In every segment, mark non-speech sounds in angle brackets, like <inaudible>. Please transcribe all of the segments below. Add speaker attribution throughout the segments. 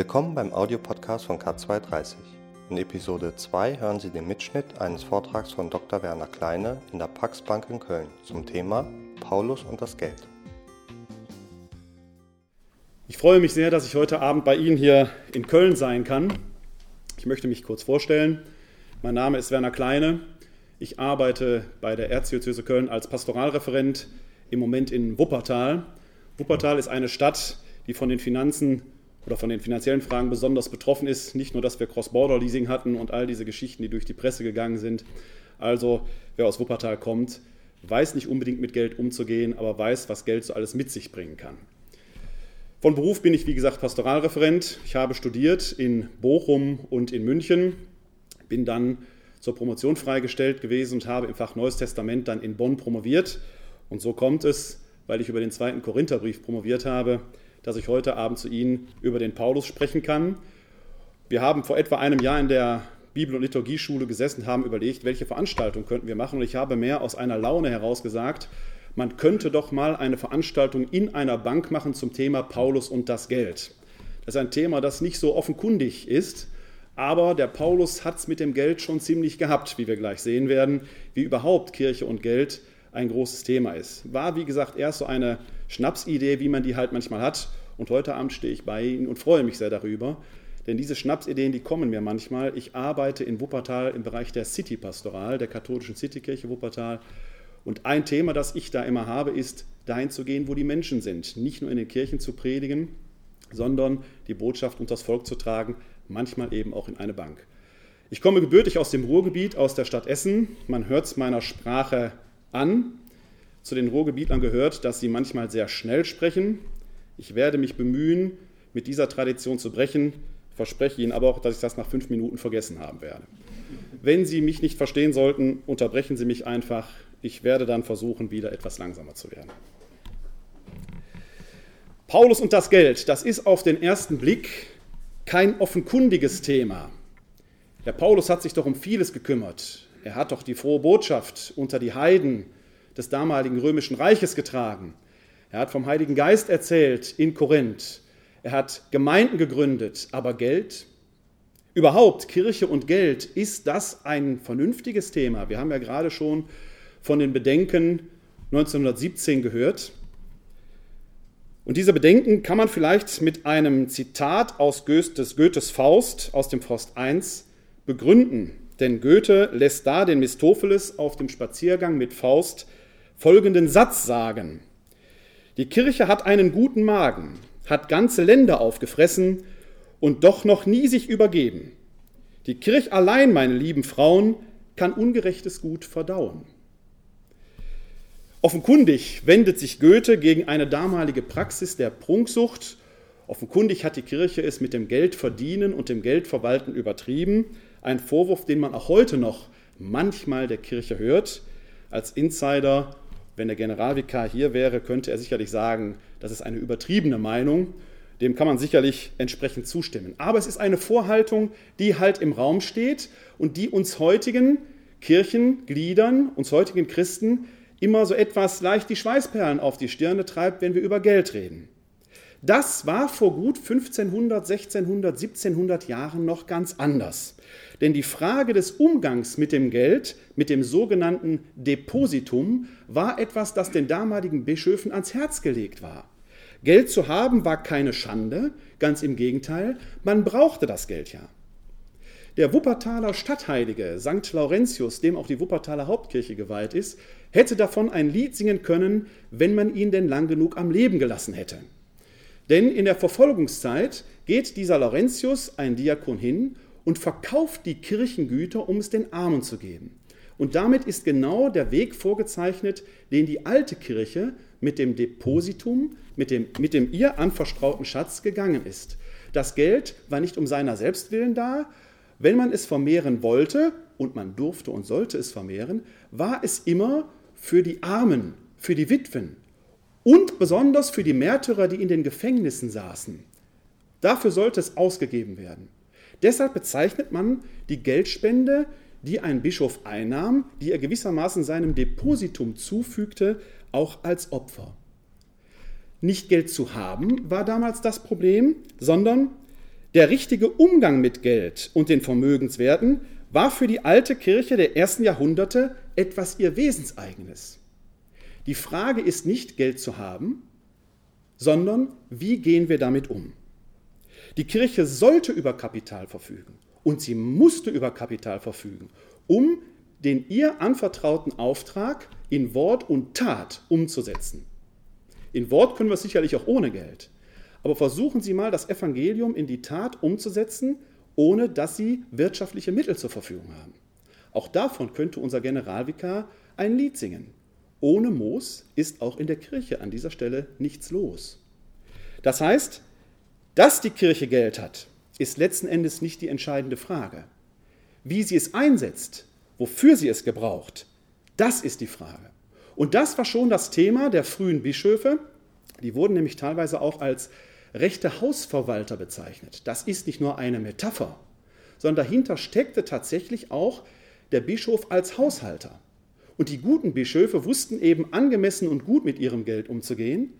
Speaker 1: Willkommen beim Audiopodcast von K230. In Episode 2 hören Sie den Mitschnitt eines Vortrags von Dr. Werner Kleine in der Pax Bank in Köln zum Thema Paulus und das Geld.
Speaker 2: Ich freue mich sehr, dass ich heute Abend bei Ihnen hier in Köln sein kann. Ich möchte mich kurz vorstellen. Mein Name ist Werner Kleine. Ich arbeite bei der Erzdiözese Köln als Pastoralreferent im Moment in Wuppertal. Wuppertal ist eine Stadt, die von den Finanzen oder von den finanziellen Fragen besonders betroffen ist. Nicht nur, dass wir Cross-Border-Leasing hatten und all diese Geschichten, die durch die Presse gegangen sind. Also, wer aus Wuppertal kommt, weiß nicht unbedingt mit Geld umzugehen, aber weiß, was Geld so alles mit sich bringen kann. Von Beruf bin ich, wie gesagt, Pastoralreferent. Ich habe studiert in Bochum und in München, bin dann zur Promotion freigestellt gewesen und habe im Fach Neues Testament dann in Bonn promoviert. Und so kommt es, weil ich über den zweiten Korintherbrief promoviert habe, dass ich heute Abend zu Ihnen über den Paulus sprechen kann. Wir haben vor etwa einem Jahr in der Bibel- und Liturgieschule gesessen, haben überlegt, welche Veranstaltung könnten wir machen. Und ich habe mehr aus einer Laune heraus gesagt, man könnte doch mal eine Veranstaltung in einer Bank machen zum Thema Paulus und das Geld. Das ist ein Thema, das nicht so offenkundig ist, aber der Paulus hat es mit dem Geld schon ziemlich gehabt, wie wir gleich sehen werden, wie überhaupt Kirche und Geld ein großes Thema ist. War, wie gesagt, erst so eine Schnapsidee, wie man die halt manchmal hat. Und heute Abend stehe ich bei Ihnen und freue mich sehr darüber. Denn diese Schnapsideen, die kommen mir manchmal. Ich arbeite in Wuppertal im Bereich der City-Pastoral, der katholischen Citykirche Wuppertal. Und ein Thema, das ich da immer habe, ist, dahin zu gehen, wo die Menschen sind. Nicht nur in den Kirchen zu predigen, sondern die Botschaft unter das Volk zu tragen, manchmal eben auch in eine Bank. Ich komme gebürtig aus dem Ruhrgebiet, aus der Stadt Essen. Man hört es meiner Sprache an. Zu den Ruhrgebietlern gehört, dass sie manchmal sehr schnell sprechen. Ich werde mich bemühen, mit dieser Tradition zu brechen, verspreche Ihnen aber auch, dass ich das nach fünf Minuten vergessen haben werde. Wenn Sie mich nicht verstehen sollten, unterbrechen Sie mich einfach. Ich werde dann versuchen, wieder etwas langsamer zu werden. Paulus und das Geld, das ist auf den ersten Blick kein offenkundiges Thema. Der Paulus hat sich doch um vieles gekümmert. Er hat doch die frohe Botschaft unter die Heiden des damaligen römischen Reiches getragen. Er hat vom Heiligen Geist erzählt in Korinth. Er hat Gemeinden gegründet, aber Geld? Überhaupt, Kirche und Geld, ist das ein vernünftiges Thema? Wir haben ja gerade schon von den Bedenken 1917 gehört. Und diese Bedenken kann man vielleicht mit einem Zitat aus Goethes, Faust aus dem Faust I begründen. Denn Goethe lässt da den Mistopheles auf dem Spaziergang mit Faust folgenden Satz sagen. Die Kirche hat einen guten Magen, hat ganze Länder aufgefressen und doch noch nie sich übergeben. Die Kirche allein, meine lieben Frauen, kann ungerechtes Gut verdauen. Offenkundig wendet sich Goethe gegen eine damalige Praxis der Prunksucht. Offenkundig hat die Kirche es mit dem Geldverdienen und dem Geldverwalten übertrieben. Ein Vorwurf, den man auch heute noch manchmal der Kirche hört. Als Insider wenn der Generalvikar hier wäre, könnte er sicherlich sagen, das ist eine übertriebene Meinung. Dem kann man sicherlich entsprechend zustimmen. Aber es ist eine Vorhaltung, die halt im Raum steht und die uns heutigen Kirchengliedern, uns heutigen Christen immer so etwas leicht die Schweißperlen auf die Stirne treibt, wenn wir über Geld reden. Das war vor gut 1500, 1600, 1700 Jahren noch ganz anders. Denn die Frage des Umgangs mit dem Geld, mit dem sogenannten Depositum, war etwas, das den damaligen Bischöfen ans Herz gelegt war. Geld zu haben war keine Schande, ganz im Gegenteil, man brauchte das Geld ja. Der Wuppertaler Stadtheilige St. Laurentius, dem auch die Wuppertaler Hauptkirche geweiht ist, hätte davon ein Lied singen können, wenn man ihn denn lang genug am Leben gelassen hätte. Denn in der Verfolgungszeit geht dieser Laurentius, ein Diakon, hin und verkauft die Kirchengüter, um es den Armen zu geben. Und damit ist genau der Weg vorgezeichnet, den die alte Kirche mit dem Depositum, mit dem, mit dem ihr anvertrauten Schatz gegangen ist. Das Geld war nicht um seiner selbst willen da. Wenn man es vermehren wollte, und man durfte und sollte es vermehren, war es immer für die Armen, für die Witwen und besonders für die Märtyrer, die in den Gefängnissen saßen. Dafür sollte es ausgegeben werden. Deshalb bezeichnet man die Geldspende, die ein Bischof einnahm, die er gewissermaßen seinem Depositum zufügte, auch als Opfer. Nicht Geld zu haben war damals das Problem, sondern Der richtige Umgang mit Geld und den Vermögenswerten war für die alte Kirche der ersten Jahrhunderte etwas ihr Wesenseigenes. Die Frage ist nicht, Geld zu haben, sondern wie gehen wir damit um? Die Kirche sollte über Kapital verfügen und sie musste über Kapital verfügen, um den ihr anvertrauten Auftrag in Wort und Tat umzusetzen. In Wort können wir es sicherlich auch ohne Geld. Aber versuchen Sie mal, das Evangelium in die Tat umzusetzen, ohne dass Sie wirtschaftliche Mittel zur Verfügung haben. Auch davon könnte unser Generalvikar ein Lied singen. Ohne Moos ist auch in der Kirche an dieser Stelle nichts los. Das heißt, dass die Kirche Geld hat, ist letzten Endes nicht die entscheidende Frage. Wie sie es einsetzt, wofür sie es gebraucht, das ist die Frage. Und das war schon das Thema der frühen Bischöfe. Die wurden nämlich teilweise auch als rechte Hausverwalter bezeichnet. Das ist nicht nur eine Metapher, sondern dahinter steckte tatsächlich auch der Bischof als Haushalter. Und die guten Bischöfe wussten eben angemessen und gut mit ihrem Geld umzugehen.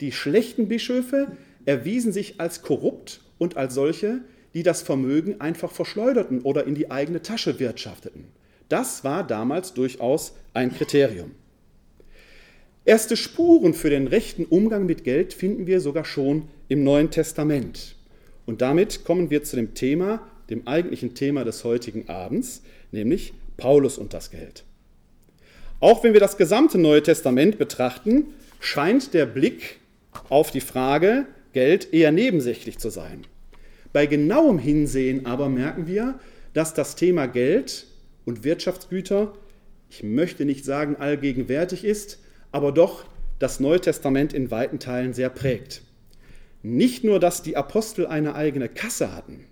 Speaker 2: Die schlechten Bischöfe erwiesen sich als korrupt und als solche, die das Vermögen einfach verschleuderten oder in die eigene Tasche wirtschafteten. Das war damals durchaus ein Kriterium. Erste Spuren für den rechten Umgang mit Geld finden wir sogar schon im Neuen Testament. Und damit kommen wir zu dem Thema, dem eigentlichen Thema des heutigen Abends, nämlich Paulus und das Geld. Auch wenn wir das gesamte Neue Testament betrachten, scheint der Blick auf die Frage Geld eher nebensächlich zu sein. Bei genauem Hinsehen aber merken wir, dass das Thema Geld und Wirtschaftsgüter, ich möchte nicht sagen allgegenwärtig ist, aber doch das Neue Testament in weiten Teilen sehr prägt. Nicht nur, dass die Apostel eine eigene Kasse hatten.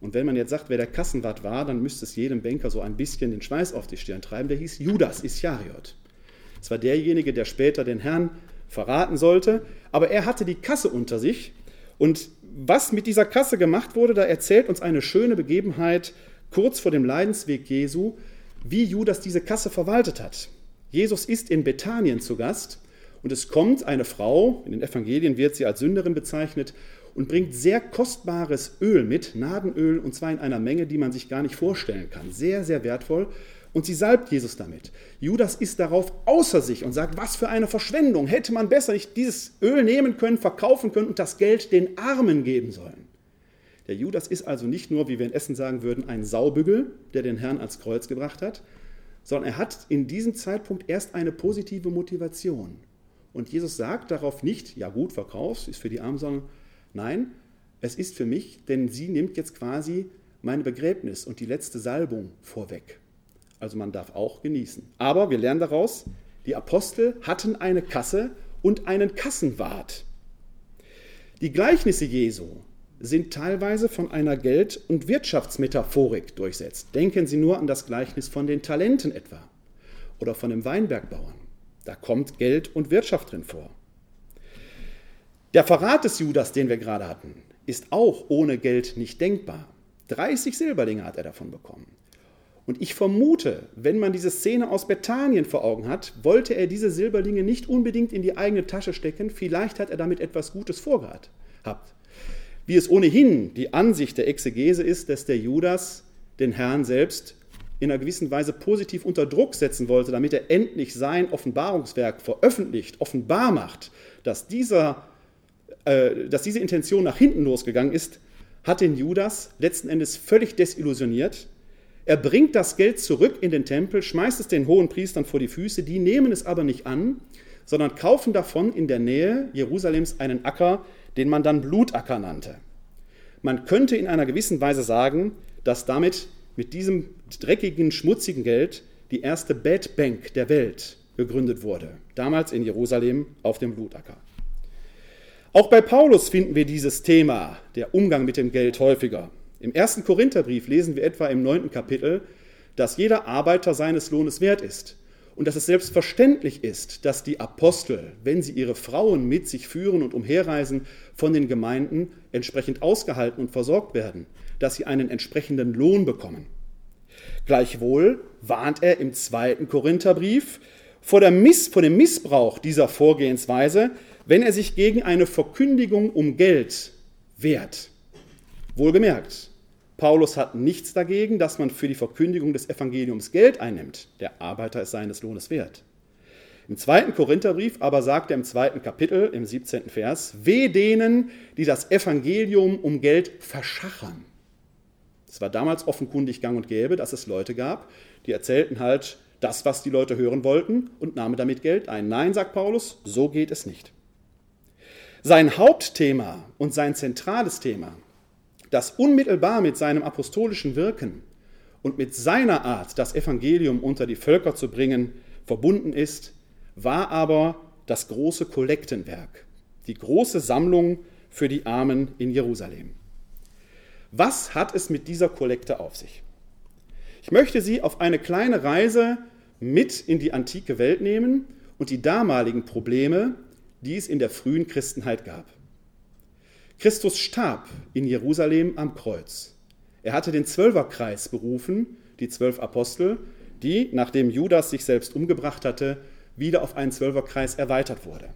Speaker 2: Und wenn man jetzt sagt, wer der Kassenwart war, dann müsste es jedem Banker so ein bisschen den Schweiß auf die Stirn treiben. Der hieß Judas Ischariot. Es war derjenige, der später den Herrn verraten sollte, aber er hatte die Kasse unter sich. Und was mit dieser Kasse gemacht wurde, da erzählt uns eine schöne Begebenheit kurz vor dem Leidensweg Jesu, wie Judas diese Kasse verwaltet hat. Jesus ist in Bethanien zu Gast und es kommt eine Frau, in den Evangelien wird sie als Sünderin bezeichnet, und bringt sehr kostbares Öl mit, Nadenöl, und zwar in einer Menge, die man sich gar nicht vorstellen kann. Sehr, sehr wertvoll. Und sie salbt Jesus damit. Judas ist darauf außer sich und sagt, was für eine Verschwendung. Hätte man besser nicht dieses Öl nehmen können, verkaufen können und das Geld den Armen geben sollen. Der Judas ist also nicht nur, wie wir in Essen sagen würden, ein Saubügel, der den Herrn ans Kreuz gebracht hat, sondern er hat in diesem Zeitpunkt erst eine positive Motivation. Und Jesus sagt darauf nicht, ja gut, verkaufst, ist für die Armen, sondern nein, es ist für mich, denn sie nimmt jetzt quasi meine Begräbnis und die letzte Salbung vorweg. Also man darf auch genießen. Aber wir lernen daraus, die Apostel hatten eine Kasse und einen Kassenwart. Die Gleichnisse Jesu sind teilweise von einer Geld- und Wirtschaftsmetaphorik durchsetzt. Denken Sie nur an das Gleichnis von den Talenten etwa oder von dem Weinbergbauern. Da kommt Geld und Wirtschaft drin vor. Der Verrat des Judas, den wir gerade hatten, ist auch ohne Geld nicht denkbar. 30 Silberlinge hat er davon bekommen. Und ich vermute, wenn man diese Szene aus Bethanien vor Augen hat, wollte er diese Silberlinge nicht unbedingt in die eigene Tasche stecken. Vielleicht hat er damit etwas Gutes vorgehabt wie es ohnehin die Ansicht der Exegese ist, dass der Judas den Herrn selbst in einer gewissen Weise positiv unter Druck setzen wollte, damit er endlich sein Offenbarungswerk veröffentlicht, offenbar macht, dass, dieser, äh, dass diese Intention nach hinten losgegangen ist, hat den Judas letzten Endes völlig desillusioniert. Er bringt das Geld zurück in den Tempel, schmeißt es den hohen Priestern vor die Füße, die nehmen es aber nicht an, sondern kaufen davon in der Nähe Jerusalems einen Acker, den man dann Blutacker nannte. Man könnte in einer gewissen Weise sagen, dass damit mit diesem dreckigen, schmutzigen Geld die erste Bad Bank der Welt gegründet wurde, damals in Jerusalem auf dem Blutacker. Auch bei Paulus finden wir dieses Thema, der Umgang mit dem Geld, häufiger. Im ersten Korintherbrief lesen wir etwa im neunten Kapitel, dass jeder Arbeiter seines Lohnes wert ist und dass es selbstverständlich ist, dass die Apostel, wenn sie ihre Frauen mit sich führen und umherreisen, von den Gemeinden entsprechend ausgehalten und versorgt werden, dass sie einen entsprechenden Lohn bekommen. Gleichwohl warnt er im zweiten Korintherbrief vor, Miss, vor dem Missbrauch dieser Vorgehensweise, wenn er sich gegen eine Verkündigung um Geld wehrt. Wohlgemerkt, Paulus hat nichts dagegen, dass man für die Verkündigung des Evangeliums Geld einnimmt. Der Arbeiter ist seines Lohnes wert. Im zweiten Korintherbrief aber sagt er im zweiten Kapitel, im 17. Vers, weh denen, die das Evangelium um Geld verschachern. Es war damals offenkundig gang und gäbe, dass es Leute gab, die erzählten halt das, was die Leute hören wollten und nahmen damit Geld ein. Nein, sagt Paulus, so geht es nicht. Sein Hauptthema und sein zentrales Thema, das unmittelbar mit seinem apostolischen Wirken und mit seiner Art, das Evangelium unter die Völker zu bringen, verbunden ist, war aber das große Kollektenwerk, die große Sammlung für die Armen in Jerusalem. Was hat es mit dieser Kollekte auf sich? Ich möchte Sie auf eine kleine Reise mit in die antike Welt nehmen und die damaligen Probleme, die es in der frühen Christenheit gab. Christus starb in Jerusalem am Kreuz. Er hatte den Zwölferkreis berufen, die zwölf Apostel, die, nachdem Judas sich selbst umgebracht hatte, wieder auf einen Zwölferkreis erweitert wurde.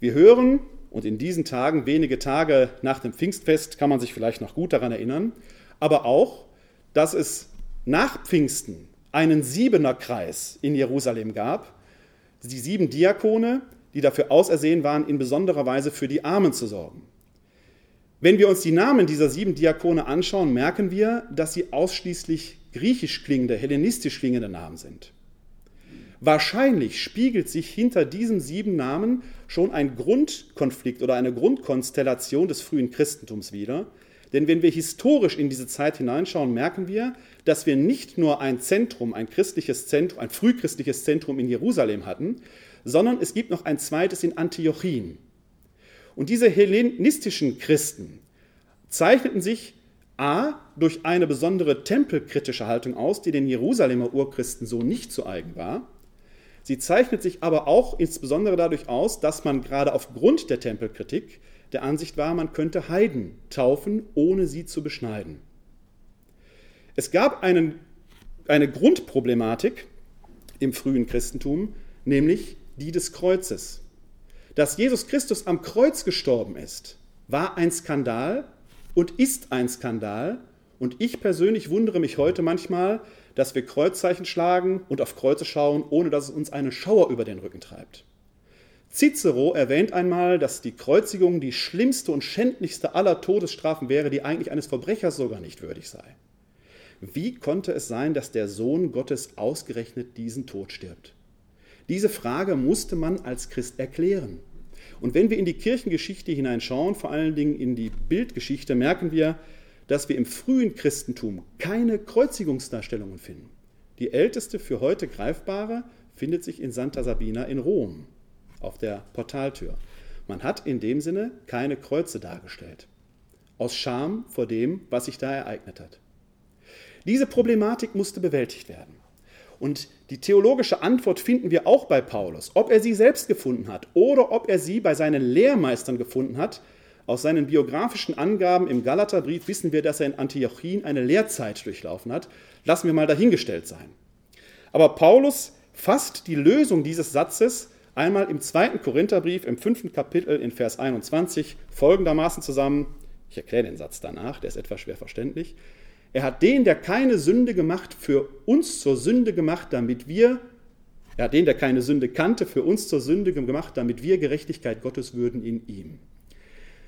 Speaker 2: Wir hören, und in diesen Tagen, wenige Tage nach dem Pfingstfest, kann man sich vielleicht noch gut daran erinnern, aber auch, dass es nach Pfingsten einen Siebenerkreis in Jerusalem gab, die sieben Diakone, die dafür ausersehen waren, in besonderer Weise für die Armen zu sorgen. Wenn wir uns die Namen dieser sieben Diakone anschauen, merken wir, dass sie ausschließlich griechisch klingende, hellenistisch klingende Namen sind. Wahrscheinlich spiegelt sich hinter diesen sieben Namen schon ein Grundkonflikt oder eine Grundkonstellation des frühen Christentums wieder. Denn wenn wir historisch in diese Zeit hineinschauen, merken wir, dass wir nicht nur ein Zentrum, ein christliches Zentrum, ein frühchristliches Zentrum in Jerusalem hatten, sondern es gibt noch ein zweites in Antiochien. Und diese hellenistischen Christen zeichneten sich a durch eine besondere tempelkritische Haltung aus, die den Jerusalemer Urchristen so nicht zu eigen war, Sie zeichnet sich aber auch insbesondere dadurch aus, dass man gerade aufgrund der Tempelkritik der Ansicht war, man könnte Heiden taufen, ohne sie zu beschneiden. Es gab einen, eine Grundproblematik im frühen Christentum, nämlich die des Kreuzes. Dass Jesus Christus am Kreuz gestorben ist, war ein Skandal und ist ein Skandal. Und ich persönlich wundere mich heute manchmal, dass wir Kreuzzeichen schlagen und auf Kreuze schauen, ohne dass es uns einen Schauer über den Rücken treibt. Cicero erwähnt einmal, dass die Kreuzigung die schlimmste und schändlichste aller Todesstrafen wäre, die eigentlich eines Verbrechers sogar nicht würdig sei. Wie konnte es sein, dass der Sohn Gottes ausgerechnet diesen Tod stirbt? Diese Frage musste man als Christ erklären. Und wenn wir in die Kirchengeschichte hineinschauen, vor allen Dingen in die Bildgeschichte, merken wir, dass wir im frühen Christentum keine Kreuzigungsdarstellungen finden. Die älteste für heute greifbare findet sich in Santa Sabina in Rom auf der Portaltür. Man hat in dem Sinne keine Kreuze dargestellt. Aus Scham vor dem, was sich da ereignet hat. Diese Problematik musste bewältigt werden. Und die theologische Antwort finden wir auch bei Paulus. Ob er sie selbst gefunden hat oder ob er sie bei seinen Lehrmeistern gefunden hat, aus seinen biografischen Angaben im Galaterbrief wissen wir, dass er in Antiochien eine Lehrzeit durchlaufen hat. Lassen wir mal dahingestellt sein. Aber Paulus fasst die Lösung dieses Satzes einmal im zweiten Korintherbrief im fünften Kapitel in Vers 21 folgendermaßen zusammen. Ich erkläre den Satz danach, der ist etwas schwer verständlich. Er hat den, der keine Sünde gemacht, für uns zur Sünde gemacht, damit wir, er hat den, der keine Sünde kannte, für uns zur Sünde gemacht, damit wir Gerechtigkeit Gottes würden in ihm.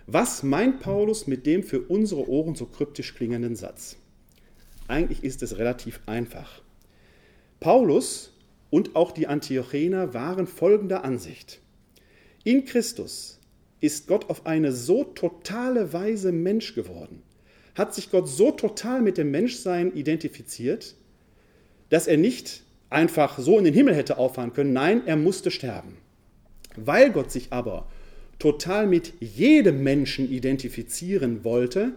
Speaker 2: Was meint Paulus mit dem für unsere Ohren so kryptisch klingenden Satz? Eigentlich ist es relativ einfach. Paulus und auch die Antiochener waren folgender Ansicht. In Christus ist Gott auf eine so totale Weise Mensch geworden, hat sich Gott so total mit dem Menschsein identifiziert, dass er nicht einfach so in den Himmel hätte auffahren können. Nein, er musste sterben. Weil Gott sich aber total mit jedem Menschen identifizieren wollte,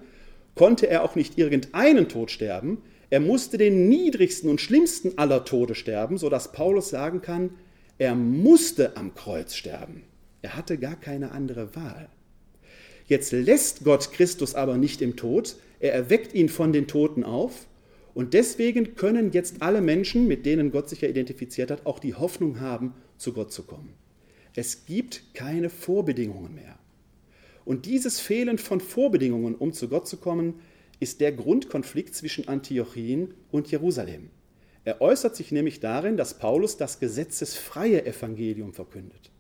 Speaker 2: konnte er auch nicht irgendeinen Tod sterben, er musste den niedrigsten und schlimmsten aller Tode sterben, sodass Paulus sagen kann, er musste am Kreuz sterben. Er hatte gar keine andere Wahl. Jetzt lässt Gott Christus aber nicht im Tod, er erweckt ihn von den Toten auf und deswegen können jetzt alle Menschen, mit denen Gott sich ja identifiziert hat, auch die Hoffnung haben, zu Gott zu kommen. Es gibt keine Vorbedingungen mehr. Und dieses Fehlen von Vorbedingungen, um zu Gott zu kommen, ist der Grundkonflikt zwischen Antiochien und Jerusalem. Er äußert sich nämlich darin, dass Paulus das gesetzesfreie Evangelium verkündet.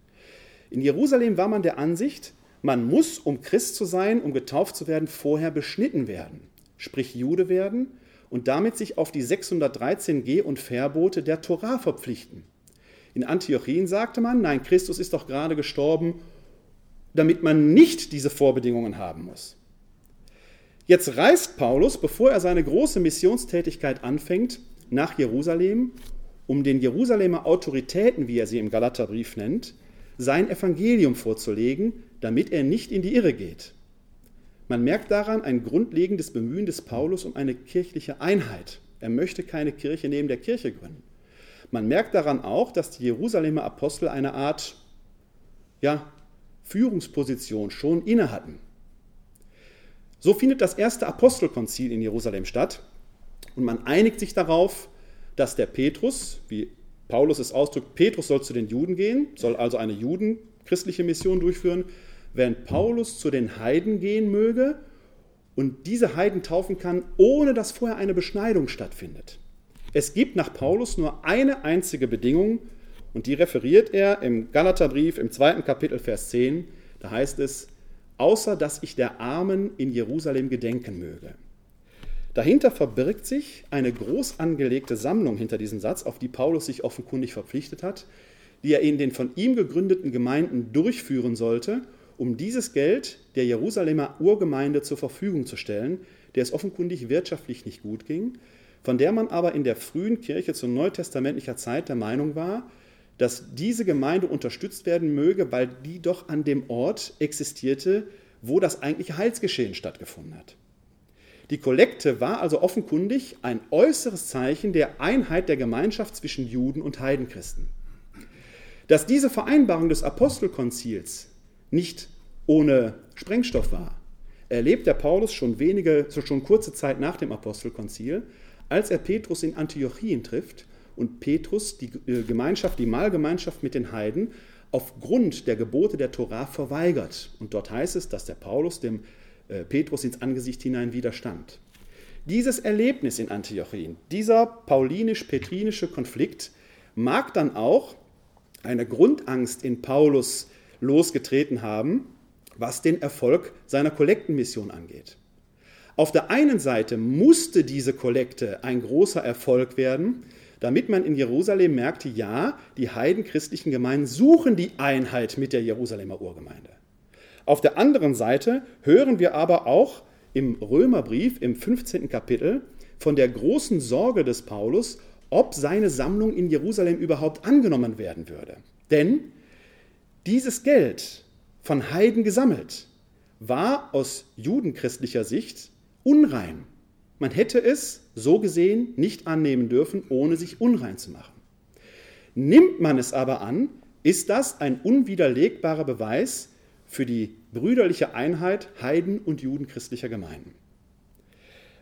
Speaker 2: In Jerusalem war man der Ansicht, man muss, um Christ zu sein, um getauft zu werden, vorher beschnitten werden, sprich Jude werden und damit sich auf die 613 Geh- und Verbote der Torah verpflichten. In Antiochien sagte man, nein, Christus ist doch gerade gestorben, damit man nicht diese Vorbedingungen haben muss. Jetzt reist Paulus, bevor er seine große Missionstätigkeit anfängt, nach Jerusalem, um den Jerusalemer Autoritäten, wie er sie im Galaterbrief nennt, sein Evangelium vorzulegen, damit er nicht in die Irre geht. Man merkt daran ein grundlegendes Bemühen des Paulus um eine kirchliche Einheit. Er möchte keine Kirche neben der Kirche gründen. Man merkt daran auch, dass die Jerusalemer Apostel eine Art ja, Führungsposition schon inne hatten. So findet das erste Apostelkonzil in Jerusalem statt und man einigt sich darauf, dass der Petrus, wie Paulus es ausdrückt, Petrus soll zu den Juden gehen, soll also eine judenchristliche Mission durchführen, während Paulus zu den Heiden gehen möge und diese Heiden taufen kann, ohne dass vorher eine Beschneidung stattfindet. Es gibt nach Paulus nur eine einzige Bedingung und die referiert er im Galaterbrief im zweiten Kapitel, Vers 10. Da heißt es, außer dass ich der Armen in Jerusalem gedenken möge. Dahinter verbirgt sich eine groß angelegte Sammlung hinter diesem Satz, auf die Paulus sich offenkundig verpflichtet hat, die er in den von ihm gegründeten Gemeinden durchführen sollte, um dieses Geld der Jerusalemer Urgemeinde zur Verfügung zu stellen, der es offenkundig wirtschaftlich nicht gut ging, von der man aber in der frühen Kirche zu neutestamentlicher Zeit der Meinung war, dass diese Gemeinde unterstützt werden möge, weil die doch an dem Ort existierte, wo das eigentliche Heilsgeschehen stattgefunden hat. Die Kollekte war also offenkundig ein äußeres Zeichen der Einheit der Gemeinschaft zwischen Juden und Heidenchristen. Dass diese Vereinbarung des Apostelkonzils nicht ohne Sprengstoff war, erlebt der Paulus schon wenige, schon kurze Zeit nach dem Apostelkonzil, als er Petrus in Antiochien trifft und Petrus die äh, Gemeinschaft, die Mahlgemeinschaft mit den Heiden aufgrund der Gebote der Tora verweigert. Und dort heißt es, dass der Paulus dem äh, Petrus ins Angesicht hinein widerstand. Dieses Erlebnis in Antiochien, dieser paulinisch-petrinische Konflikt, mag dann auch eine Grundangst in Paulus losgetreten haben, was den Erfolg seiner Kollektenmission angeht. Auf der einen Seite musste diese Kollekte ein großer Erfolg werden, damit man in Jerusalem merkte, ja, die heidenchristlichen Gemeinden suchen die Einheit mit der Jerusalemer Urgemeinde. Auf der anderen Seite hören wir aber auch im Römerbrief im 15. Kapitel von der großen Sorge des Paulus, ob seine Sammlung in Jerusalem überhaupt angenommen werden würde. Denn dieses Geld von Heiden gesammelt war aus judenchristlicher Sicht unrein. Man hätte es, so gesehen, nicht annehmen dürfen, ohne sich unrein zu machen. Nimmt man es aber an, ist das ein unwiderlegbarer Beweis für die brüderliche Einheit Heiden- und judenchristlicher Gemeinden.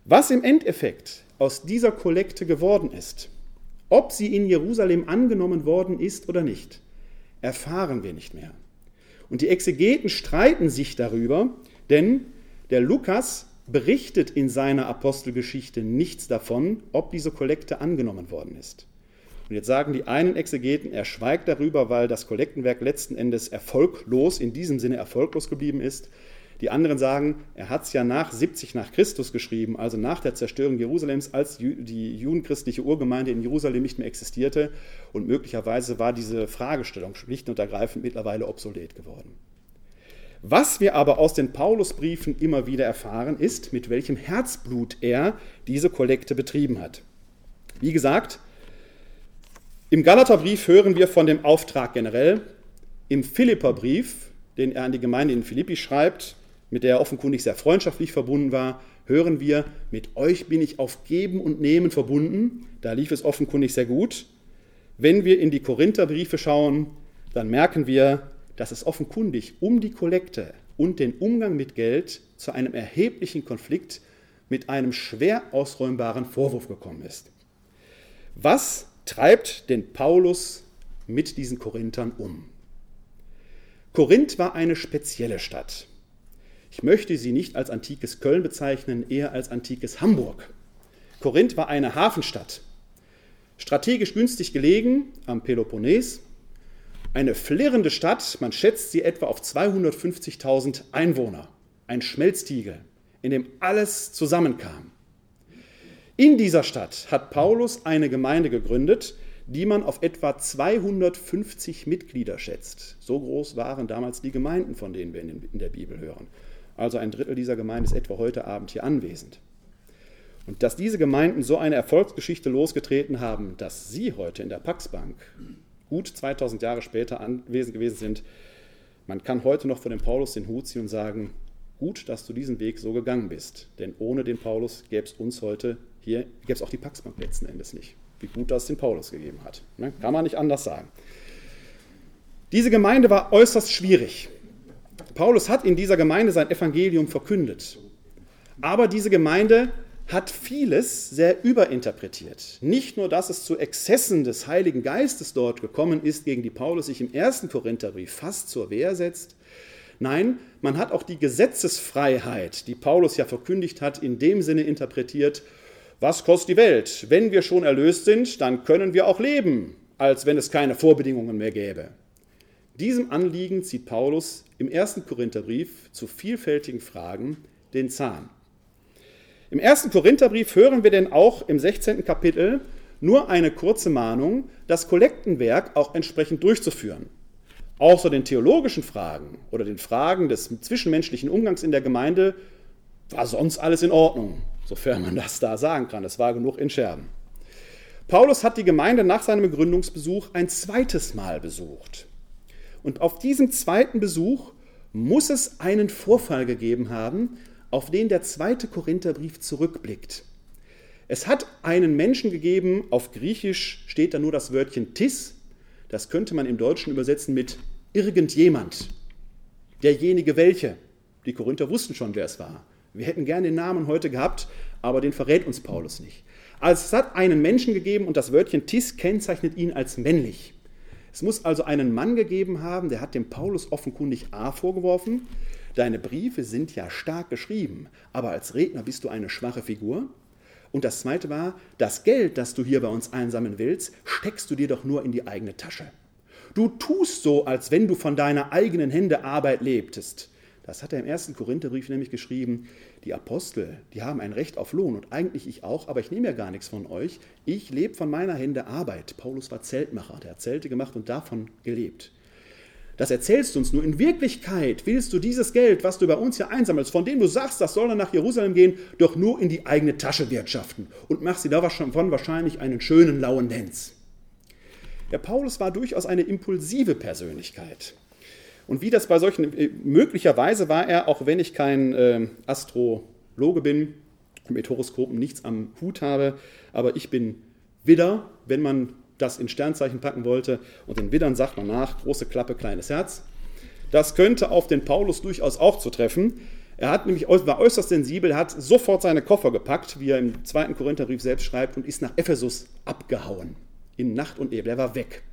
Speaker 2: Was im Endeffekt aus dieser Kollekte geworden ist, ob sie in Jerusalem angenommen worden ist oder nicht, erfahren wir nicht mehr. Und die Exegeten streiten sich darüber, denn der Lukas berichtet in seiner Apostelgeschichte nichts davon, ob diese Kollekte angenommen worden ist. Und jetzt sagen die einen Exegeten, er schweigt darüber, weil das Kollektenwerk letzten Endes erfolglos, in diesem Sinne erfolglos geblieben ist. Die anderen sagen, er hat es ja nach 70 nach Christus geschrieben, also nach der Zerstörung Jerusalems, als die judenchristliche Urgemeinde in Jerusalem nicht mehr existierte. Und möglicherweise war diese Fragestellung schlicht und ergreifend mittlerweile obsolet geworden. Was wir aber aus den Paulusbriefen immer wieder erfahren, ist, mit welchem Herzblut er diese Kollekte betrieben hat. Wie gesagt, im Galaterbrief hören wir von dem Auftrag generell. Im Philipperbrief, den er an die Gemeinde in Philippi schreibt, mit der er offenkundig sehr freundschaftlich verbunden war, hören wir, mit euch bin ich auf Geben und Nehmen verbunden. Da lief es offenkundig sehr gut. Wenn wir in die Korintherbriefe schauen, dann merken wir, dass es offenkundig um die Kollekte und den Umgang mit Geld zu einem erheblichen Konflikt mit einem schwer ausräumbaren Vorwurf gekommen ist. Was treibt den Paulus mit diesen Korinthern um? Korinth war eine spezielle Stadt. Ich möchte sie nicht als antikes Köln bezeichnen, eher als antikes Hamburg. Korinth war eine Hafenstadt, strategisch günstig gelegen am Peloponnes, eine flirrende Stadt, man schätzt sie etwa auf 250.000 Einwohner, ein Schmelztiegel, in dem alles zusammenkam. In dieser Stadt hat Paulus eine Gemeinde gegründet, die man auf etwa 250 Mitglieder schätzt. So groß waren damals die Gemeinden, von denen wir in der Bibel hören. Also ein Drittel dieser Gemeinde ist etwa heute Abend hier anwesend. Und dass diese Gemeinden so eine Erfolgsgeschichte losgetreten haben, dass sie heute in der Paxbank gut 2000 Jahre später anwesend gewesen sind, man kann heute noch vor dem Paulus den Hut ziehen und sagen, gut, dass du diesen Weg so gegangen bist. Denn ohne den Paulus gäbe es uns heute hier, gäbe es auch die Paxbank letzten Endes nicht wie gut das den Paulus gegeben hat. Ne? Kann man nicht anders sagen. Diese Gemeinde war äußerst schwierig. Paulus hat in dieser Gemeinde sein Evangelium verkündet. Aber diese Gemeinde hat vieles sehr überinterpretiert. Nicht nur, dass es zu Exzessen des Heiligen Geistes dort gekommen ist, gegen die Paulus sich im ersten Korintherbrief fast zur Wehr setzt. Nein, man hat auch die Gesetzesfreiheit, die Paulus ja verkündigt hat, in dem Sinne interpretiert, was kostet die Welt? Wenn wir schon erlöst sind, dann können wir auch leben, als wenn es keine Vorbedingungen mehr gäbe. Diesem Anliegen zieht Paulus im ersten Korintherbrief zu vielfältigen Fragen den Zahn. Im ersten Korintherbrief hören wir denn auch im 16. Kapitel nur eine kurze Mahnung, das Kollektenwerk auch entsprechend durchzuführen. Außer den theologischen Fragen oder den Fragen des zwischenmenschlichen Umgangs in der Gemeinde war sonst alles in Ordnung sofern man das da sagen kann. Es war genug in Scherben. Paulus hat die Gemeinde nach seinem Gründungsbesuch ein zweites Mal besucht. Und auf diesem zweiten Besuch muss es einen Vorfall gegeben haben, auf den der zweite Korintherbrief zurückblickt. Es hat einen Menschen gegeben, auf Griechisch steht da nur das Wörtchen tis, das könnte man im Deutschen übersetzen mit irgendjemand, derjenige welche. Die Korinther wussten schon, wer es war. Wir hätten gerne den Namen heute gehabt, aber den verrät uns Paulus nicht. Also es hat einen Menschen gegeben und das Wörtchen tis kennzeichnet ihn als männlich. Es muss also einen Mann gegeben haben, der hat dem Paulus offenkundig A vorgeworfen, deine Briefe sind ja stark geschrieben, aber als Redner bist du eine schwache Figur. Und das zweite war, das Geld, das du hier bei uns einsammeln willst, steckst du dir doch nur in die eigene Tasche. Du tust so, als wenn du von deiner eigenen Hände Arbeit lebtest. Das hat er im ersten Korintherbrief nämlich geschrieben. Die Apostel, die haben ein Recht auf Lohn und eigentlich ich auch, aber ich nehme ja gar nichts von euch. Ich lebe von meiner Hände Arbeit. Paulus war Zeltmacher, der hat Zelte gemacht und davon gelebt. Das erzählst du uns nur. In Wirklichkeit willst du dieses Geld, was du bei uns hier einsammelst, von dem du sagst, das soll dann nach Jerusalem gehen, doch nur in die eigene Tasche wirtschaften und machst dir davon wahrscheinlich einen schönen lauen Lenz. Der Paulus war durchaus eine impulsive Persönlichkeit. Und wie das bei solchen, äh, möglicherweise war er, auch wenn ich kein äh, Astrologe bin, mit Horoskopen nichts am Hut habe, aber ich bin Widder, wenn man das in Sternzeichen packen wollte. Und den Widdern sagt man nach, große Klappe, kleines Herz. Das könnte auf den Paulus durchaus auch zutreffen. Er hat nämlich, war äußerst sensibel, hat sofort seine Koffer gepackt, wie er im zweiten Korintherbrief selbst schreibt, und ist nach Ephesus abgehauen. In Nacht und Nebel. Er war weg.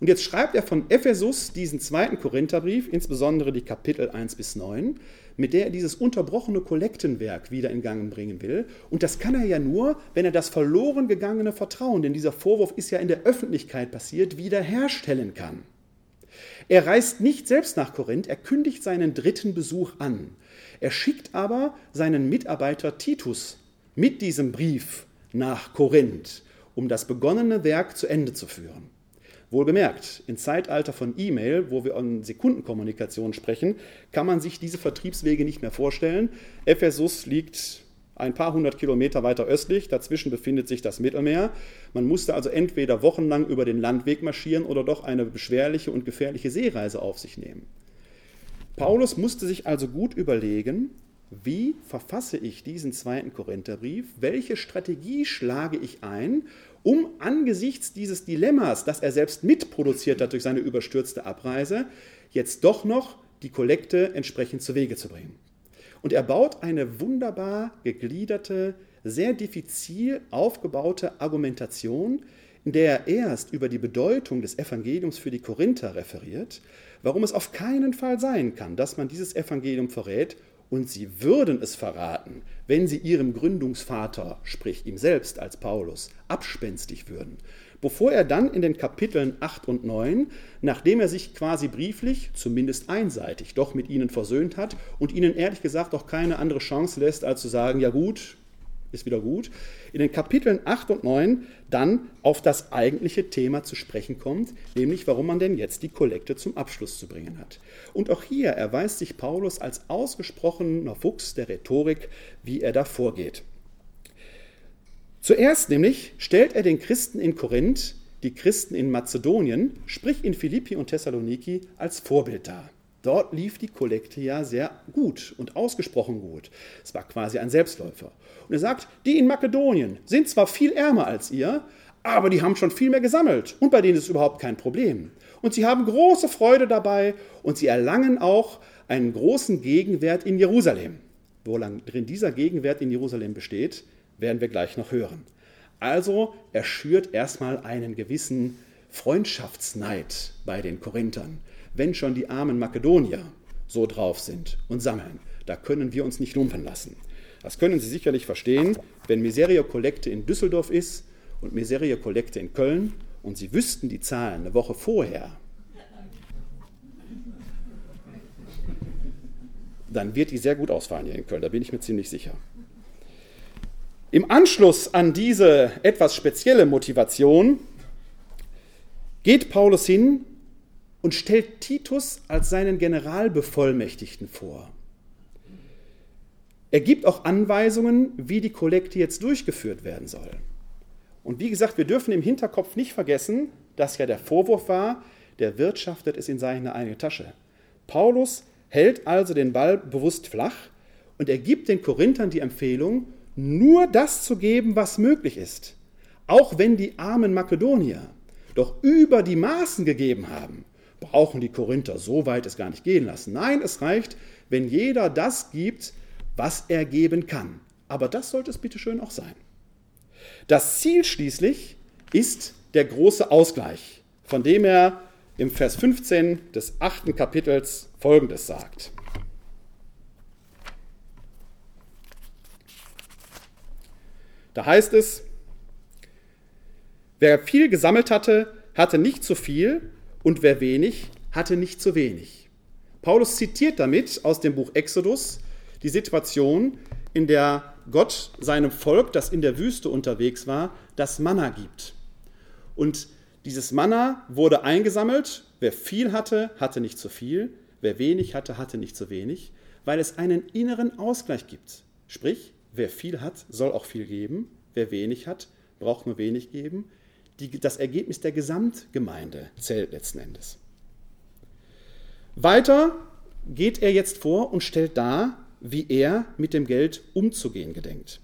Speaker 2: Und jetzt schreibt er von Ephesus diesen zweiten Korintherbrief, insbesondere die Kapitel 1 bis 9, mit der er dieses unterbrochene Kollektenwerk wieder in Gang bringen will. Und das kann er ja nur, wenn er das verloren gegangene Vertrauen, denn dieser Vorwurf ist ja in der Öffentlichkeit passiert, wiederherstellen kann. Er reist nicht selbst nach Korinth, er kündigt seinen dritten Besuch an. Er schickt aber seinen Mitarbeiter Titus mit diesem Brief nach Korinth, um das begonnene Werk zu Ende zu führen. Wohlgemerkt, im Zeitalter von E-Mail, wo wir an Sekundenkommunikation sprechen, kann man sich diese Vertriebswege nicht mehr vorstellen. Ephesus liegt ein paar hundert Kilometer weiter östlich, dazwischen befindet sich das Mittelmeer. Man musste also entweder wochenlang über den Landweg marschieren oder doch eine beschwerliche und gefährliche Seereise auf sich nehmen. Paulus musste sich also gut überlegen, wie verfasse ich diesen zweiten Korintherbrief, welche Strategie schlage ich ein, um angesichts dieses Dilemmas, das er selbst mitproduziert hat durch seine überstürzte Abreise, jetzt doch noch die Kollekte entsprechend zu Wege zu bringen. Und er baut eine wunderbar gegliederte, sehr diffizil aufgebaute Argumentation, in der er erst über die Bedeutung des Evangeliums für die Korinther referiert, warum es auf keinen Fall sein kann, dass man dieses Evangelium verrät und sie würden es verraten, wenn sie ihrem Gründungsvater, sprich ihm selbst als Paulus, abspenstig würden. Bevor er dann in den Kapiteln 8 und 9, nachdem er sich quasi brieflich, zumindest einseitig, doch mit ihnen versöhnt hat und ihnen ehrlich gesagt auch keine andere Chance lässt, als zu sagen, ja gut, ist wieder gut, in den Kapiteln 8 und 9 dann auf das eigentliche Thema zu sprechen kommt, nämlich warum man denn jetzt die Kollekte zum Abschluss zu bringen hat. Und auch hier erweist sich Paulus als ausgesprochener Fuchs der Rhetorik, wie er da vorgeht. Zuerst nämlich stellt er den Christen in Korinth, die Christen in Mazedonien, sprich in Philippi und Thessaloniki, als Vorbild dar. Dort lief die Kollekte ja sehr gut und ausgesprochen gut. Es war quasi ein Selbstläufer. Und er sagt, die in Makedonien sind zwar viel ärmer als ihr, aber die haben schon viel mehr gesammelt und bei denen ist überhaupt kein Problem. Und sie haben große Freude dabei und sie erlangen auch einen großen Gegenwert in Jerusalem. Worin dieser Gegenwert in Jerusalem besteht, werden wir gleich noch hören. Also er schürt erstmal einen gewissen Freundschaftsneid bei den Korinthern wenn schon die armen Makedonier so drauf sind und sammeln, da können wir uns nicht lumpen lassen. Das können Sie sicherlich verstehen, wenn Miseria Kollekte in Düsseldorf ist und Miseria Kollekte in Köln und Sie wüssten die Zahlen eine Woche vorher, dann wird die sehr gut ausfallen hier in Köln, da bin ich mir ziemlich sicher. Im Anschluss an diese etwas spezielle Motivation geht Paulus hin und stellt Titus als seinen Generalbevollmächtigten vor. Er gibt auch Anweisungen, wie die Kollekte jetzt durchgeführt werden soll. Und wie gesagt, wir dürfen im Hinterkopf nicht vergessen, dass ja der Vorwurf war, der wirtschaftet es in seine eigene Tasche. Paulus hält also den Ball bewusst flach und er gibt den Korinthern die Empfehlung, nur das zu geben, was möglich ist. Auch wenn die armen Makedonier doch über die Maßen gegeben haben, brauchen die Korinther so weit es gar nicht gehen lassen. Nein, es reicht, wenn jeder das gibt, was er geben kann. Aber das sollte es bitte schön auch sein. Das Ziel schließlich ist der große Ausgleich, von dem er im Vers 15 des achten Kapitels Folgendes sagt. Da heißt es, wer viel gesammelt hatte, hatte nicht zu viel, und wer wenig, hatte nicht zu wenig. Paulus zitiert damit aus dem Buch Exodus die Situation, in der Gott seinem Volk, das in der Wüste unterwegs war, das Manna gibt. Und dieses Manna wurde eingesammelt. Wer viel hatte, hatte nicht zu viel. Wer wenig hatte, hatte nicht zu wenig, weil es einen inneren Ausgleich gibt. Sprich, wer viel hat, soll auch viel geben. Wer wenig hat, braucht nur wenig geben die, das Ergebnis der Gesamtgemeinde zählt letzten Endes. Weiter geht er jetzt vor und stellt dar, wie er mit dem Geld umzugehen gedenkt.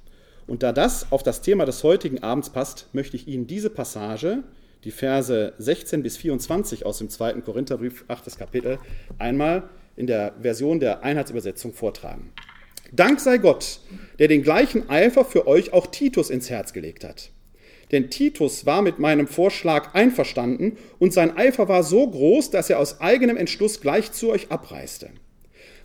Speaker 2: Und da das auf das Thema des heutigen Abends passt, möchte ich Ihnen diese Passage, die Verse 16 bis 24 aus dem zweiten Korintherbrief, 8. Kapitel, einmal in der Version der Einheitsübersetzung vortragen. Dank sei Gott, der den gleichen Eifer für euch auch Titus ins Herz gelegt hat denn Titus war mit meinem Vorschlag einverstanden und sein Eifer war so groß, dass er aus eigenem Entschluss gleich zu euch abreiste.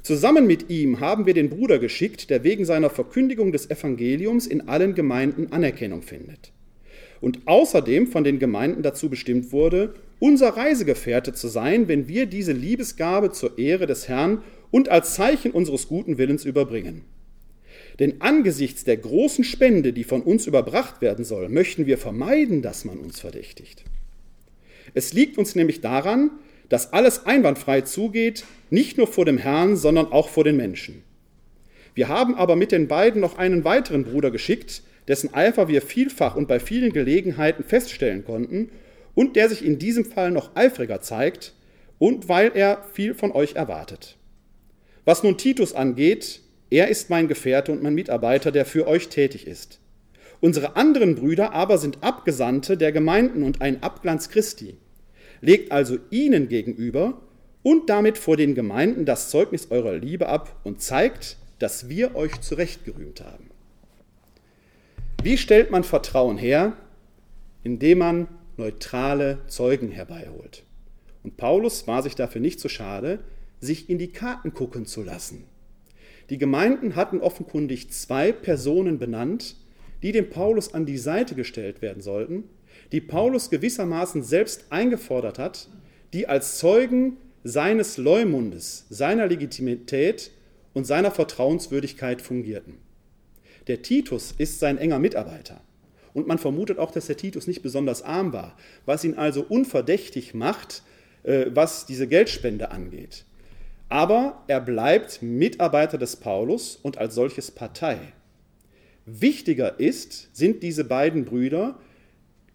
Speaker 2: Zusammen mit ihm haben wir den Bruder geschickt, der wegen seiner Verkündigung des Evangeliums in allen Gemeinden Anerkennung findet. Und außerdem von den Gemeinden dazu bestimmt wurde, unser Reisegefährte zu sein, wenn wir diese Liebesgabe zur Ehre des Herrn und als Zeichen unseres guten Willens überbringen. Denn angesichts der großen Spende, die von uns überbracht werden soll, möchten wir vermeiden, dass man uns verdächtigt. Es liegt uns nämlich daran, dass alles einwandfrei zugeht, nicht nur vor dem Herrn, sondern auch vor den Menschen. Wir haben aber mit den beiden noch einen weiteren Bruder geschickt, dessen Eifer wir vielfach und bei vielen Gelegenheiten feststellen konnten und der sich in diesem Fall noch eifriger zeigt und weil er viel von euch erwartet. Was nun Titus angeht, er ist mein Gefährte und mein Mitarbeiter, der für euch tätig ist. Unsere anderen Brüder aber sind Abgesandte der Gemeinden und ein Abglanz Christi. Legt also ihnen gegenüber und damit vor den Gemeinden das Zeugnis eurer Liebe ab und zeigt, dass wir euch zurechtgerühmt haben. Wie stellt man Vertrauen her? Indem man neutrale Zeugen herbeiholt. Und Paulus war sich dafür nicht zu schade, sich in die Karten gucken zu lassen. Die Gemeinden hatten offenkundig zwei Personen benannt, die dem Paulus an die Seite gestellt werden sollten, die Paulus gewissermaßen selbst eingefordert hat, die als Zeugen seines Leumundes, seiner Legitimität und seiner Vertrauenswürdigkeit fungierten. Der Titus ist sein enger Mitarbeiter. Und man vermutet auch, dass der Titus nicht besonders arm war, was ihn also unverdächtig macht, äh, was diese Geldspende angeht. Aber er bleibt Mitarbeiter des Paulus und als solches Partei. Wichtiger ist, sind diese beiden Brüder,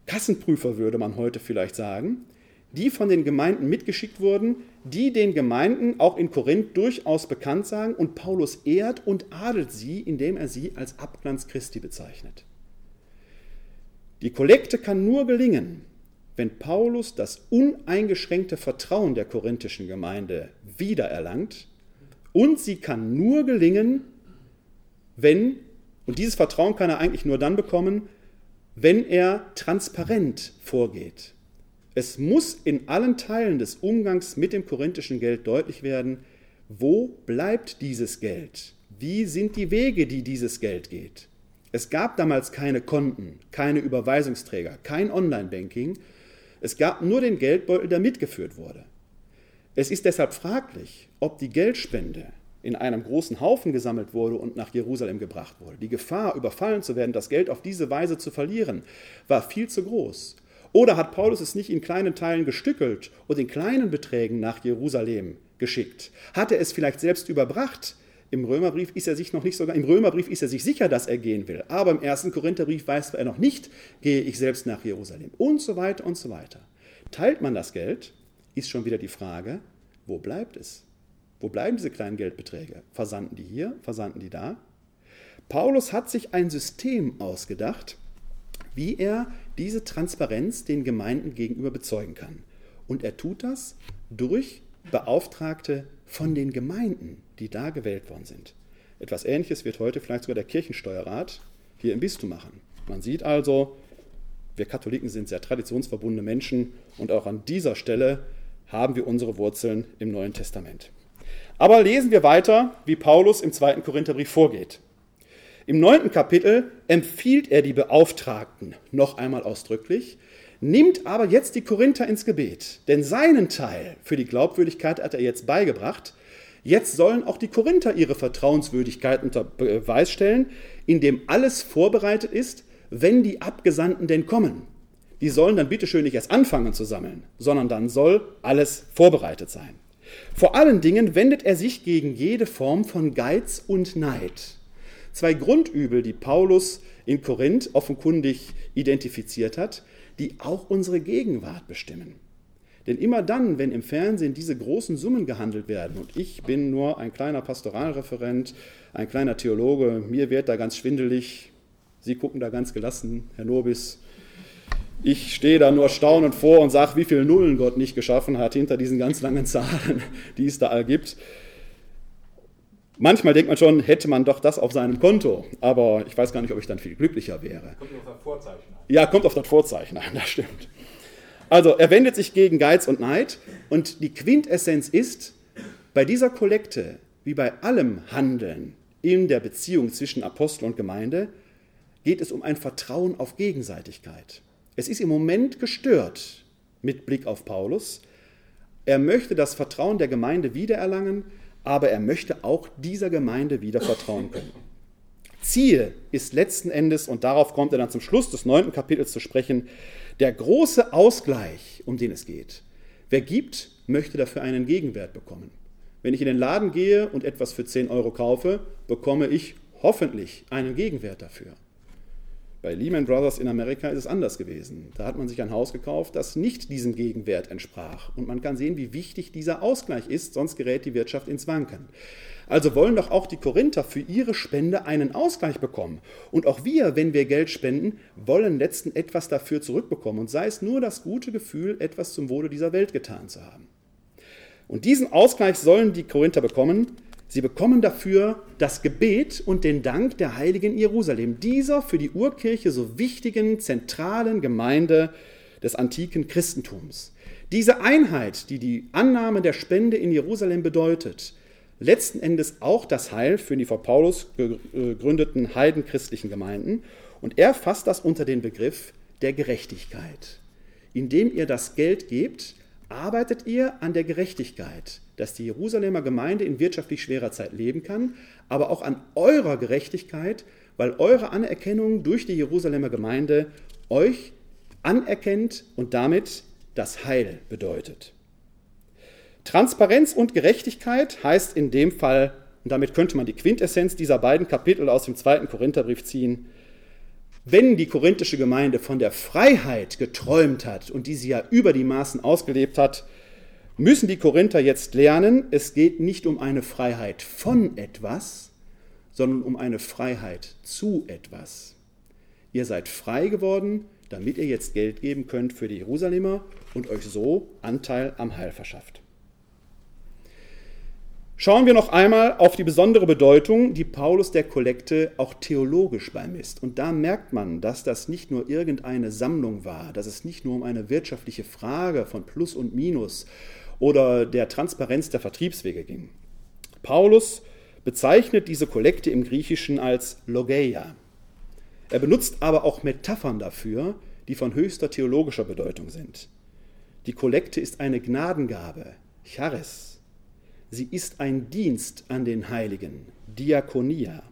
Speaker 2: Kassenprüfer würde man heute vielleicht sagen, die von den Gemeinden mitgeschickt wurden, die den Gemeinden auch in Korinth durchaus bekannt sagen und Paulus ehrt und adelt sie, indem er sie als Abglanz Christi bezeichnet. Die Kollekte kann nur gelingen, wenn Paulus das uneingeschränkte Vertrauen der korinthischen Gemeinde wiedererlangt und sie kann nur gelingen, wenn, und dieses Vertrauen kann er eigentlich nur dann bekommen, wenn er transparent vorgeht, es muss in allen Teilen des Umgangs mit dem korinthischen Geld deutlich werden, wo bleibt dieses Geld? Wie sind die Wege, die dieses Geld geht? Es gab damals keine Konten, keine Überweisungsträger, kein Online-Banking. Es gab nur den Geldbeutel, der mitgeführt wurde. Es ist deshalb fraglich, ob die Geldspende in einem großen Haufen gesammelt wurde und nach Jerusalem gebracht wurde. Die Gefahr, überfallen zu werden, das Geld auf diese Weise zu verlieren, war viel zu groß. Oder hat Paulus es nicht in kleinen Teilen gestückelt und in kleinen Beträgen nach Jerusalem geschickt? Hat er es vielleicht selbst überbracht? Im Römerbrief ist er sich noch nicht sogar, im Römerbrief ist er sich sicher, dass er gehen will. Aber im ersten Korintherbrief weiß er noch nicht, gehe ich selbst nach Jerusalem. Und so weiter und so weiter. Teilt man das Geld, ist schon wieder die Frage, wo bleibt es? Wo bleiben diese kleinen Geldbeträge? Versanden die hier? Versanden die da? Paulus hat sich ein System ausgedacht, wie er diese Transparenz den Gemeinden gegenüber bezeugen kann. Und er tut das durch Beauftragte von den Gemeinden, die da gewählt worden sind. Etwas Ähnliches wird heute vielleicht sogar der Kirchensteuerrat hier im Bistum machen. Man sieht also, wir Katholiken sind sehr traditionsverbundene Menschen und auch an dieser Stelle haben wir unsere Wurzeln im Neuen Testament. Aber lesen wir weiter, wie Paulus im zweiten Korintherbrief vorgeht. Im neunten Kapitel empfiehlt er die Beauftragten noch einmal ausdrücklich, nimmt aber jetzt die Korinther ins Gebet, denn seinen Teil für die Glaubwürdigkeit hat er jetzt beigebracht. Jetzt sollen auch die Korinther ihre Vertrauenswürdigkeit unter Beweis stellen, indem alles vorbereitet ist, wenn die Abgesandten denn kommen. Die sollen dann bitteschön nicht erst anfangen zu sammeln, sondern dann soll alles vorbereitet sein. Vor allen Dingen wendet er sich gegen jede Form von Geiz und Neid. Zwei Grundübel, die Paulus in Korinth offenkundig identifiziert hat, die auch unsere Gegenwart bestimmen. Denn immer dann, wenn im Fernsehen diese großen Summen gehandelt werden, und ich bin nur ein kleiner Pastoralreferent, ein kleiner Theologe, mir wird da ganz schwindelig, Sie gucken da ganz gelassen, Herr Nobis, ich stehe da nur staunend vor und sage, wie viele Nullen Gott nicht geschaffen hat hinter diesen ganz langen Zahlen, <laughs> die es da all gibt. Manchmal denkt man schon, hätte man doch das auf seinem Konto, aber ich weiß gar nicht, ob ich dann viel glücklicher wäre. Kommt auf das Vorzeichen an. Ja, kommt auf das Vorzeichen an, <laughs> das stimmt. Also er wendet sich gegen Geiz und Neid und die Quintessenz ist, bei dieser Kollekte, wie bei allem Handeln in der Beziehung zwischen Apostel und Gemeinde, geht es um ein Vertrauen auf Gegenseitigkeit. Es ist im Moment gestört mit Blick auf Paulus. Er möchte das Vertrauen der Gemeinde wiedererlangen aber er möchte auch dieser Gemeinde wieder vertrauen können. Ziel ist letzten Endes, und darauf kommt er dann zum Schluss des neunten Kapitels zu sprechen, der große Ausgleich, um den es geht. Wer gibt, möchte dafür einen Gegenwert bekommen. Wenn ich in den Laden gehe und etwas für 10 Euro kaufe, bekomme ich hoffentlich einen Gegenwert dafür. Bei Lehman Brothers in Amerika ist es anders gewesen. Da hat man sich ein Haus gekauft, das nicht diesem Gegenwert entsprach. Und man kann sehen, wie wichtig dieser Ausgleich ist, sonst gerät die Wirtschaft ins Wanken. Also wollen doch auch die Korinther für ihre Spende einen Ausgleich bekommen. Und auch wir, wenn wir Geld spenden, wollen letzten etwas dafür zurückbekommen. Und sei es nur das gute Gefühl, etwas zum Wohle dieser Welt getan zu haben. Und diesen Ausgleich sollen die Korinther bekommen, Sie bekommen dafür das Gebet und den Dank der heiligen Jerusalem, dieser für die Urkirche so wichtigen zentralen Gemeinde des antiken Christentums. Diese Einheit, die die Annahme der Spende in Jerusalem bedeutet, letzten Endes auch das Heil für die vor Paulus gegründeten heidenchristlichen Gemeinden. Und er fasst das unter den Begriff der Gerechtigkeit. Indem ihr das Geld gebt, arbeitet ihr an der Gerechtigkeit, dass die Jerusalemer Gemeinde in wirtschaftlich schwerer Zeit leben kann, aber auch an eurer Gerechtigkeit, weil eure Anerkennung durch die Jerusalemer Gemeinde euch anerkennt und damit das Heil bedeutet. Transparenz und Gerechtigkeit heißt in dem Fall, und damit könnte man die Quintessenz dieser beiden Kapitel aus dem zweiten Korintherbrief ziehen, wenn die korinthische Gemeinde von der Freiheit geträumt hat und die sie ja über die Maßen ausgelebt hat, müssen die Korinther jetzt lernen, es geht nicht um eine Freiheit von etwas, sondern um eine Freiheit zu etwas. Ihr seid frei geworden, damit ihr jetzt Geld geben könnt für die Jerusalemer und euch so Anteil am Heil verschafft. Schauen wir noch einmal auf die besondere Bedeutung, die Paulus der Kollekte auch theologisch beimisst. Und da merkt man, dass das nicht nur irgendeine Sammlung war, dass es nicht nur um eine wirtschaftliche Frage von Plus und Minus oder der Transparenz der Vertriebswege ging. Paulus bezeichnet diese Kollekte im Griechischen als Logeia. Er benutzt aber auch Metaphern dafür, die von höchster theologischer Bedeutung sind. Die Kollekte ist eine Gnadengabe, Charis, Sie ist ein Dienst an den Heiligen, Diakonia.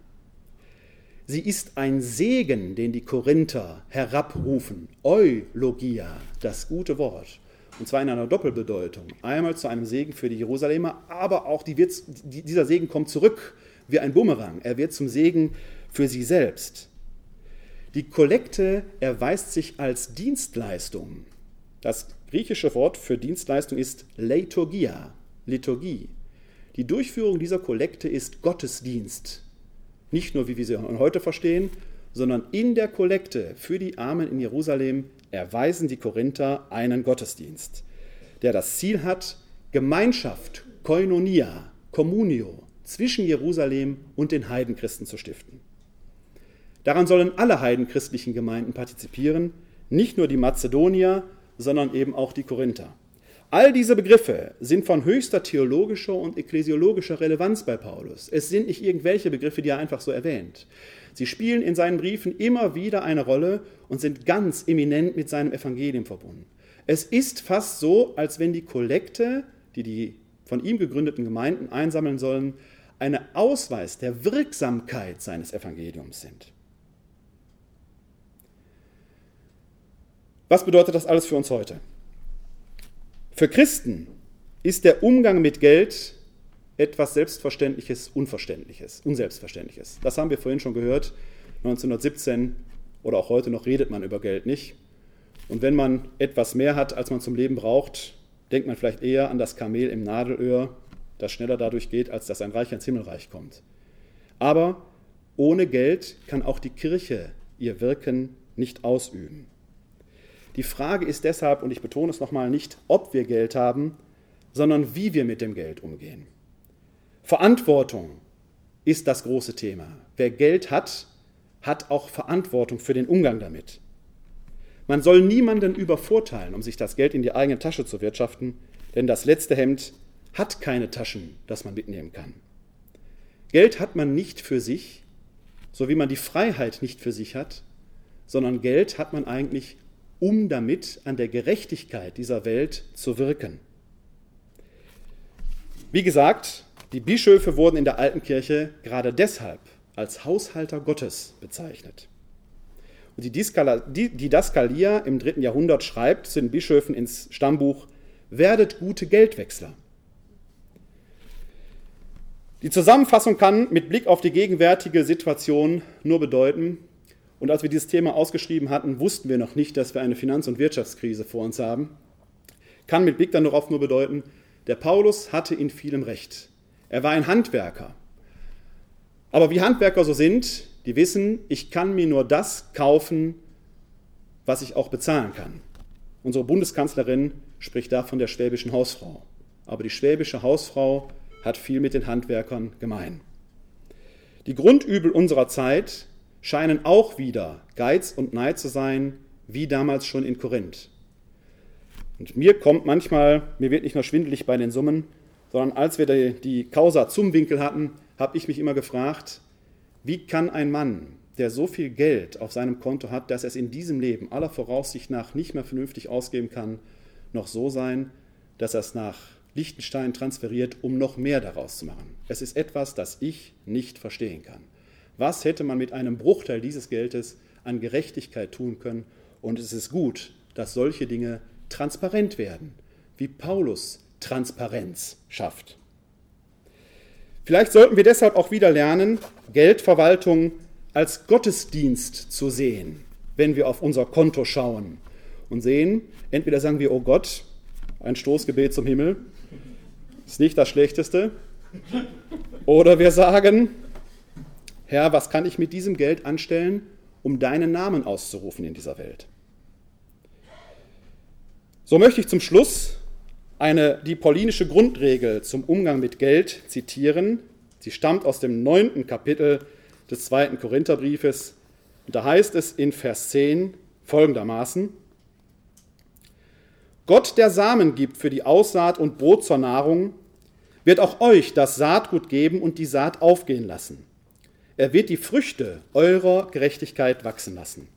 Speaker 2: Sie ist ein Segen, den die Korinther herabrufen, Eulogia, das gute Wort. Und zwar in einer Doppelbedeutung. Einmal zu einem Segen für die Jerusalemer, aber auch die wird, dieser Segen kommt zurück wie ein Bumerang. Er wird zum Segen für sie selbst. Die Kollekte erweist sich als Dienstleistung. Das griechische Wort für Dienstleistung ist Leiturgia, Liturgie. Die Durchführung dieser Kollekte ist Gottesdienst. Nicht nur, wie wir sie heute verstehen, sondern in der Kollekte für die Armen in Jerusalem erweisen die Korinther einen Gottesdienst, der das Ziel hat, Gemeinschaft, Koinonia, Communio zwischen Jerusalem und den Heidenchristen zu stiften. Daran sollen alle heidenchristlichen Gemeinden partizipieren, nicht nur die Mazedonier, sondern eben auch die Korinther. All diese Begriffe sind von höchster theologischer und ekklesiologischer Relevanz bei Paulus. Es sind nicht irgendwelche Begriffe, die er einfach so erwähnt. Sie spielen in seinen Briefen immer wieder eine Rolle und sind ganz eminent mit seinem Evangelium verbunden. Es ist fast so, als wenn die Kollekte, die die von ihm gegründeten Gemeinden einsammeln sollen, eine Ausweis der Wirksamkeit seines Evangeliums sind. Was bedeutet das alles für uns heute? Für Christen ist der Umgang mit Geld etwas Selbstverständliches, Unverständliches, Unselbstverständliches. Das haben wir vorhin schon gehört. 1917 oder auch heute noch redet man über Geld nicht. Und wenn man etwas mehr hat, als man zum Leben braucht, denkt man vielleicht eher an das Kamel im Nadelöhr, das schneller dadurch geht, als dass ein Reich ins Himmelreich kommt. Aber ohne Geld kann auch die Kirche ihr Wirken nicht ausüben. Die Frage ist deshalb, und ich betone es nochmal nicht, ob wir Geld haben, sondern wie wir mit dem Geld umgehen. Verantwortung ist das große Thema. Wer Geld hat, hat auch Verantwortung für den Umgang damit. Man soll niemanden übervorteilen, um sich das Geld in die eigene Tasche zu wirtschaften, denn das letzte Hemd hat keine Taschen, das man mitnehmen kann. Geld hat man nicht für sich, so wie man die Freiheit nicht für sich hat, sondern Geld hat man eigentlich, um damit an der Gerechtigkeit dieser Welt zu wirken. Wie gesagt, die Bischöfe wurden in der alten Kirche gerade deshalb als Haushalter Gottes bezeichnet. Und die, Diskala, die, die Daskalia im dritten Jahrhundert schreibt zu den Bischöfen ins Stammbuch, werdet gute Geldwechsler. Die Zusammenfassung kann mit Blick auf die gegenwärtige Situation nur bedeuten, und als wir dieses Thema ausgeschrieben hatten, wussten wir noch nicht, dass wir eine Finanz- und Wirtschaftskrise vor uns haben. Kann mit Blick darauf nur bedeuten, der Paulus hatte in vielem Recht. Er war ein Handwerker. Aber wie Handwerker so sind, die wissen, ich kann mir nur das kaufen, was ich auch bezahlen kann. Unsere Bundeskanzlerin spricht da von der schwäbischen Hausfrau. Aber die schwäbische Hausfrau hat viel mit den Handwerkern gemein. Die Grundübel unserer Zeit scheinen auch wieder Geiz und Neid zu sein, wie damals schon in Korinth. Und mir kommt manchmal, mir wird nicht nur schwindelig bei den Summen, sondern als wir die, Causa zum Winkel hatten, habe ich mich immer gefragt, wie kann ein Mann, der so viel Geld auf seinem Konto hat, dass er es in diesem Leben aller Voraussicht nach nicht mehr vernünftig ausgeben kann, noch so sein, dass er es nach Liechtenstein transferiert, um noch mehr daraus zu machen. Es ist etwas, das ich nicht verstehen kann. Was hätte man mit einem Bruchteil dieses Geldes an Gerechtigkeit tun können? Und es ist gut, dass solche Dinge transparent werden, wie Paulus Transparenz schafft. Vielleicht sollten wir deshalb auch wieder lernen, Geldverwaltung als Gottesdienst zu sehen, wenn wir auf unser Konto schauen und sehen, entweder sagen wir, oh Gott, ein Stoßgebet zum Himmel, ist nicht das Schlechteste, oder wir sagen, Herr, was kann ich mit diesem Geld anstellen, um deinen Namen auszurufen in dieser Welt? So möchte ich zum Schluss eine, die paulinische Grundregel zum Umgang mit Geld zitieren. Sie stammt aus dem neunten Kapitel des zweiten Korintherbriefes. Und da heißt es in Vers 10 folgendermaßen, Gott, der Samen gibt für die Aussaat und Brot zur Nahrung, wird auch euch das Saatgut geben und die Saat aufgehen lassen. Er wird die Früchte eurer Gerechtigkeit wachsen lassen.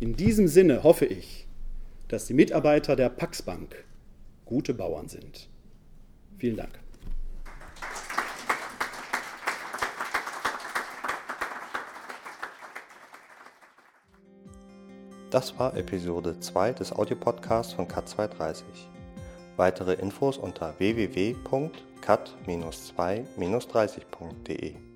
Speaker 2: In diesem Sinne hoffe ich, dass die Mitarbeiter der Pax Bank gute Bauern sind. Vielen Dank.
Speaker 1: Das war Episode 2 des Audiopodcasts von Cut230. Weitere Infos unter www.cut-2-30.de